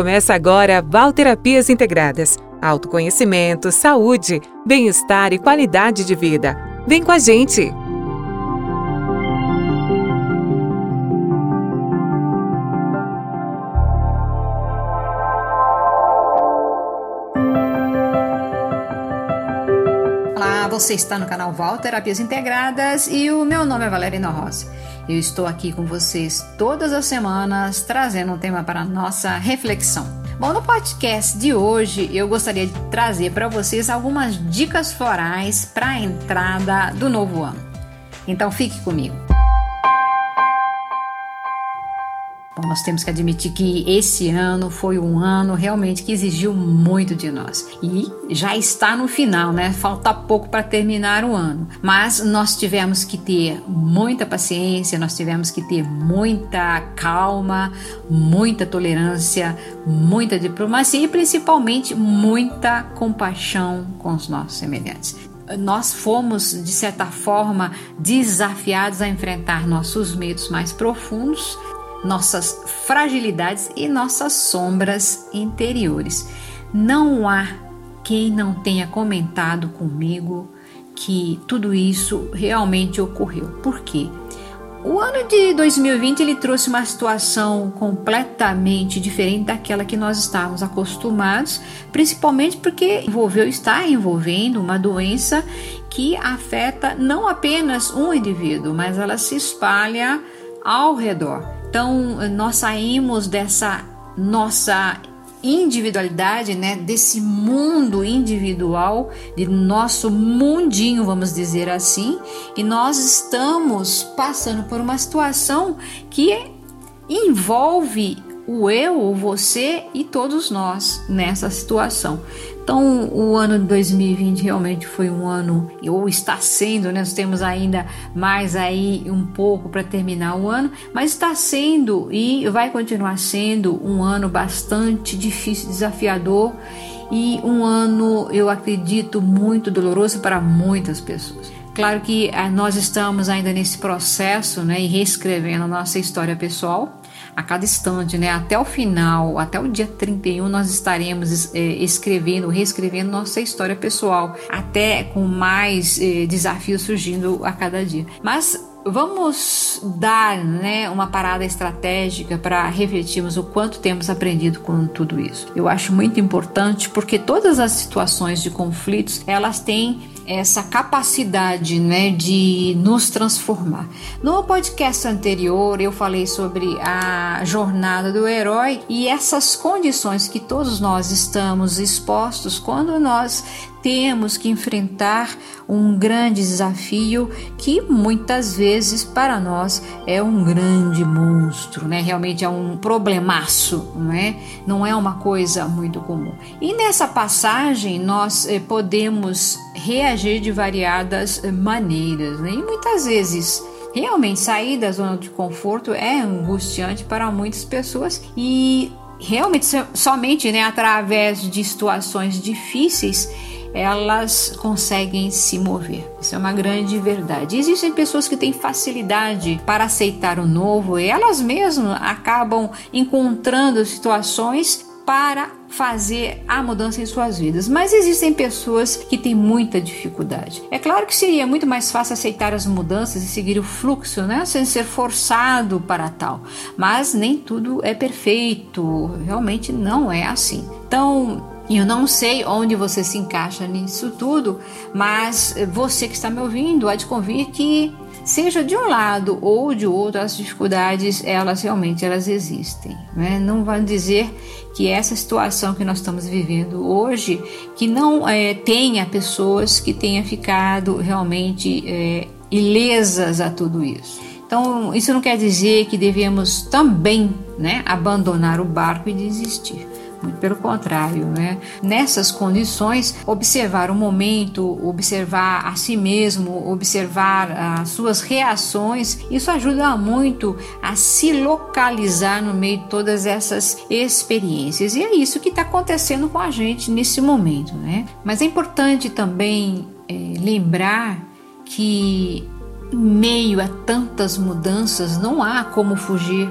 Começa agora Valterapias Integradas. Autoconhecimento, saúde, bem-estar e qualidade de vida. Vem com a gente! Olá, você está no canal Val Terapias Integradas e o meu nome é Valerina Rosa. Eu estou aqui com vocês todas as semanas trazendo um tema para a nossa reflexão. Bom, no podcast de hoje eu gostaria de trazer para vocês algumas dicas florais para a entrada do novo ano. Então fique comigo. Bom, nós temos que admitir que esse ano foi um ano realmente que exigiu muito de nós. E já está no final, né? Falta pouco para terminar o ano. Mas nós tivemos que ter muita paciência, nós tivemos que ter muita calma, muita tolerância, muita diplomacia e principalmente muita compaixão com os nossos semelhantes nós fomos, de certa forma, desafiados a enfrentar nossos medos mais profundos nossas fragilidades e nossas sombras interiores. Não há quem não tenha comentado comigo que tudo isso realmente ocorreu. Por quê? O ano de 2020 ele trouxe uma situação completamente diferente daquela que nós estávamos acostumados, principalmente porque envolveu, está envolvendo uma doença que afeta não apenas um indivíduo, mas ela se espalha ao redor. Então, nós saímos dessa nossa individualidade, né, desse mundo individual, de nosso mundinho, vamos dizer assim, e nós estamos passando por uma situação que envolve o eu, o você e todos nós nessa situação. Então, o ano de 2020 realmente foi um ano, ou está sendo, né? Nós temos ainda mais aí um pouco para terminar o ano, mas está sendo e vai continuar sendo um ano bastante difícil, desafiador e um ano, eu acredito, muito doloroso para muitas pessoas. Claro que ah, nós estamos ainda nesse processo, né, e reescrevendo a nossa história pessoal a cada instante, né? Até o final, até o dia 31, nós estaremos é, escrevendo, reescrevendo nossa história pessoal, até com mais é, desafios surgindo a cada dia. Mas vamos dar né, uma parada estratégica para refletirmos o quanto temos aprendido com tudo isso. Eu acho muito importante porque todas as situações de conflitos elas têm essa capacidade né, de nos transformar. No podcast anterior, eu falei sobre a jornada do herói e essas condições que todos nós estamos expostos quando nós temos que enfrentar um grande desafio que muitas vezes para nós é um grande monstro, né? Realmente é um problemaço, não é? Não é uma coisa muito comum. E nessa passagem nós eh, podemos reagir de variadas eh, maneiras, né? E muitas vezes Realmente, sair da zona de conforto é angustiante para muitas pessoas e realmente somente né, através de situações difíceis elas conseguem se mover. Isso é uma grande verdade. Existem pessoas que têm facilidade para aceitar o novo e elas mesmas acabam encontrando situações para fazer a mudança em suas vidas. Mas existem pessoas que têm muita dificuldade. É claro que seria muito mais fácil aceitar as mudanças e seguir o fluxo, né, sem ser forçado para tal. Mas nem tudo é perfeito. Realmente não é assim. Então, eu não sei onde você se encaixa nisso tudo, mas você que está me ouvindo, há de convir que seja de um lado ou de outro, as dificuldades, elas realmente elas existem. Né? Não vão dizer que essa situação que nós estamos vivendo hoje, que não é, tenha pessoas que tenham ficado realmente é, ilesas a tudo isso. Então, isso não quer dizer que devemos também né, abandonar o barco e desistir. Muito pelo contrário, né? Nessas condições, observar o momento, observar a si mesmo, observar as suas reações, isso ajuda muito a se localizar no meio de todas essas experiências. E é isso que está acontecendo com a gente nesse momento, né? Mas é importante também é, lembrar que em meio a tantas mudanças não há como fugir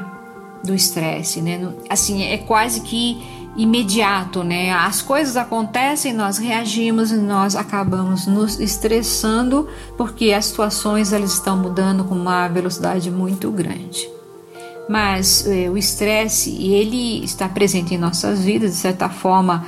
do estresse, né? Assim, é quase que imediato, né? As coisas acontecem, nós reagimos e nós acabamos nos estressando porque as situações elas estão mudando com uma velocidade muito grande. Mas eh, o estresse, ele está presente em nossas vidas, de certa forma,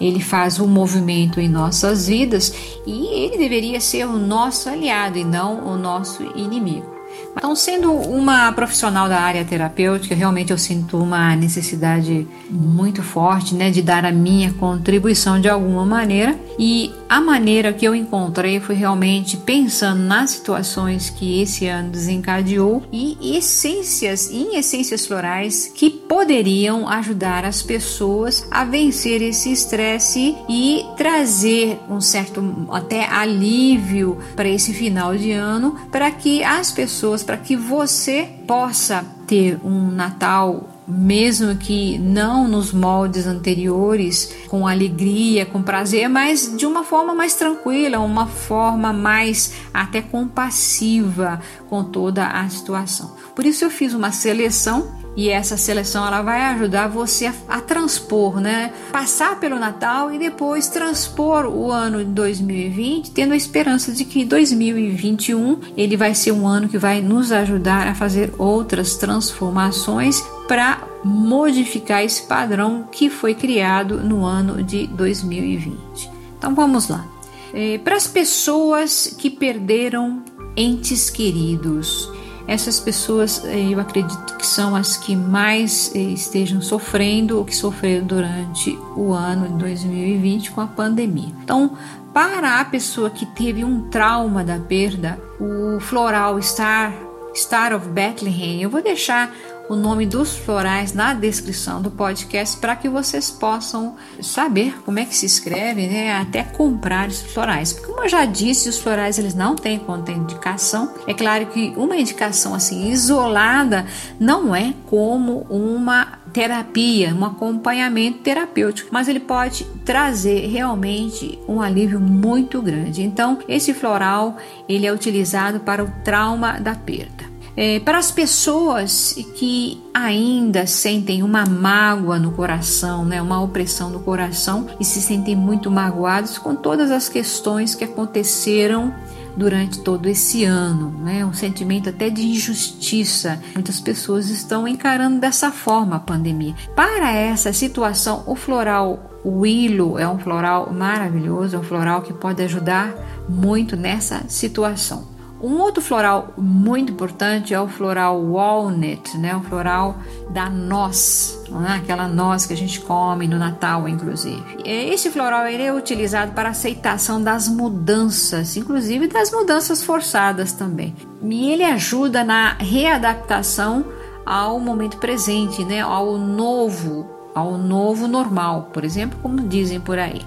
ele faz um movimento em nossas vidas e ele deveria ser o nosso aliado e não o nosso inimigo. Então, sendo uma profissional da área terapêutica, realmente eu sinto uma necessidade muito forte, né, de dar a minha contribuição de alguma maneira. E a maneira que eu encontrei foi realmente pensando nas situações que esse ano desencadeou e essências, em essências florais que poderiam ajudar as pessoas a vencer esse estresse e trazer um certo até alívio para esse final de ano, para que as pessoas, para que você possa ter um Natal mesmo que não nos moldes anteriores, com alegria, com prazer, mas de uma forma mais tranquila, uma forma mais até compassiva com toda a situação. Por isso eu fiz uma seleção e essa seleção ela vai ajudar você a, a, transpor, né? Passar pelo Natal e depois transpor o ano de 2020, tendo a esperança de que 2021 ele vai ser um ano que vai nos ajudar a fazer outras transformações para modificar esse padrão que foi criado no ano de 2020. Então vamos lá. É, para as pessoas que perderam entes queridos, essas pessoas eh, eu acredito que são as que mais eh, estejam sofrendo ou que sofreram durante o ano de 2020 com a pandemia. Então, para a pessoa que teve um trauma da perda, o floral Star, Star of Bethlehem, eu vou deixar o nome dos florais na descrição do podcast para que vocês possam saber como é que se escreve, né? Até comprar os florais. Porque como eu já disse, os florais eles não têm contraindicação. É claro que uma indicação assim isolada não é como uma terapia, um acompanhamento terapêutico, mas ele pode trazer realmente um alívio muito grande. Então, esse floral ele é utilizado para o trauma da perda. É, para as pessoas que ainda sentem uma mágoa no coração, né, uma opressão no coração e se sentem muito magoados com todas as questões que aconteceram durante todo esse ano, né? Um sentimento até de injustiça. Muitas pessoas estão encarando dessa forma a pandemia. Para essa situação, o floral Willow é um floral maravilhoso, é um floral que pode ajudar muito nessa situação. Um outro floral muito importante é o floral walnut, né? O floral da noz, né? aquela noz que a gente come no Natal, inclusive. Esse floral ele é utilizado para aceitação das mudanças, inclusive das mudanças forçadas também. E ele ajuda na readaptação ao momento presente, né? Ao novo, ao novo normal, por exemplo, como dizem por aí.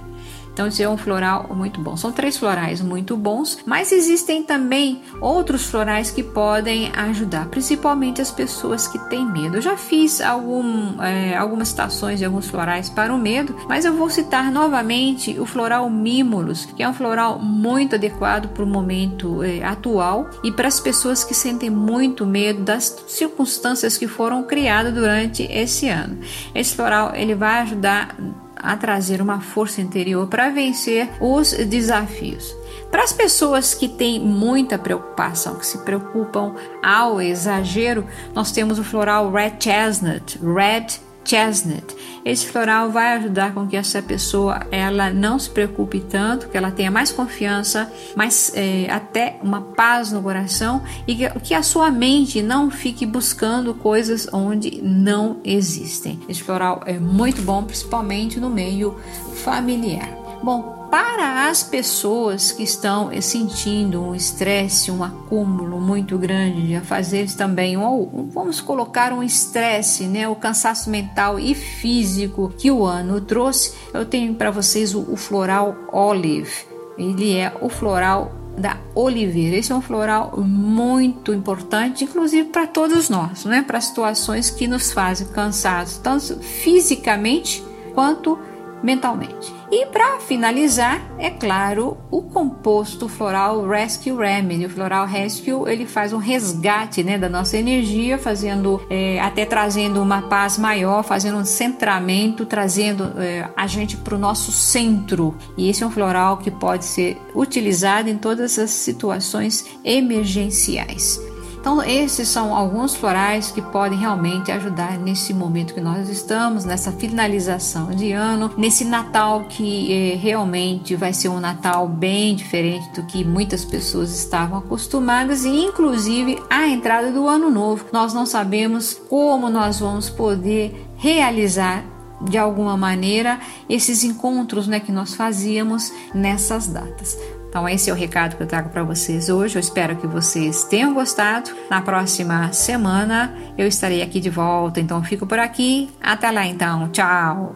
Então, esse é um floral muito bom. São três florais muito bons, mas existem também outros florais que podem ajudar, principalmente as pessoas que têm medo. Eu já fiz algum, é, algumas citações de alguns florais para o medo, mas eu vou citar novamente o floral Mimulus, que é um floral muito adequado para o momento é, atual e para as pessoas que sentem muito medo das circunstâncias que foram criadas durante esse ano. Esse floral ele vai ajudar a trazer uma força interior para vencer os desafios. Para as pessoas que têm muita preocupação, que se preocupam ao exagero, nós temos o floral Red Chestnut, Red chestnut. Esse floral vai ajudar com que essa pessoa ela não se preocupe tanto, que ela tenha mais confiança, mais é, até uma paz no coração e que, que a sua mente não fique buscando coisas onde não existem. Esse floral é muito bom, principalmente no meio familiar. Bom, para as pessoas que estão sentindo um estresse, um acúmulo muito grande de afazeres também, ou vamos colocar um estresse, né, o cansaço mental e físico que o ano trouxe, eu tenho para vocês o, o floral olive. Ele é o floral da oliveira. Esse é um floral muito importante, inclusive para todos nós, né? para situações que nos fazem cansados, tanto fisicamente quanto mentalmente. E para finalizar, é claro, o composto floral Rescue Remedy. O Floral Rescue ele faz um resgate né, da nossa energia, fazendo é, até trazendo uma paz maior, fazendo um centramento, trazendo é, a gente para o nosso centro. E esse é um floral que pode ser utilizado em todas as situações emergenciais. Então, esses são alguns florais que podem realmente ajudar nesse momento que nós estamos, nessa finalização de ano, nesse Natal que eh, realmente vai ser um Natal bem diferente do que muitas pessoas estavam acostumadas e, inclusive, a entrada do ano novo. Nós não sabemos como nós vamos poder realizar de alguma maneira esses encontros né, que nós fazíamos nessas datas. Então, esse é o recado que eu trago para vocês hoje. Eu espero que vocês tenham gostado. Na próxima semana eu estarei aqui de volta. Então, fico por aqui. Até lá, então. Tchau.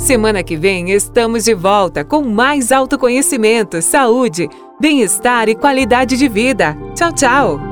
Semana que vem estamos de volta com mais autoconhecimento, saúde, bem-estar e qualidade de vida. Tchau, tchau!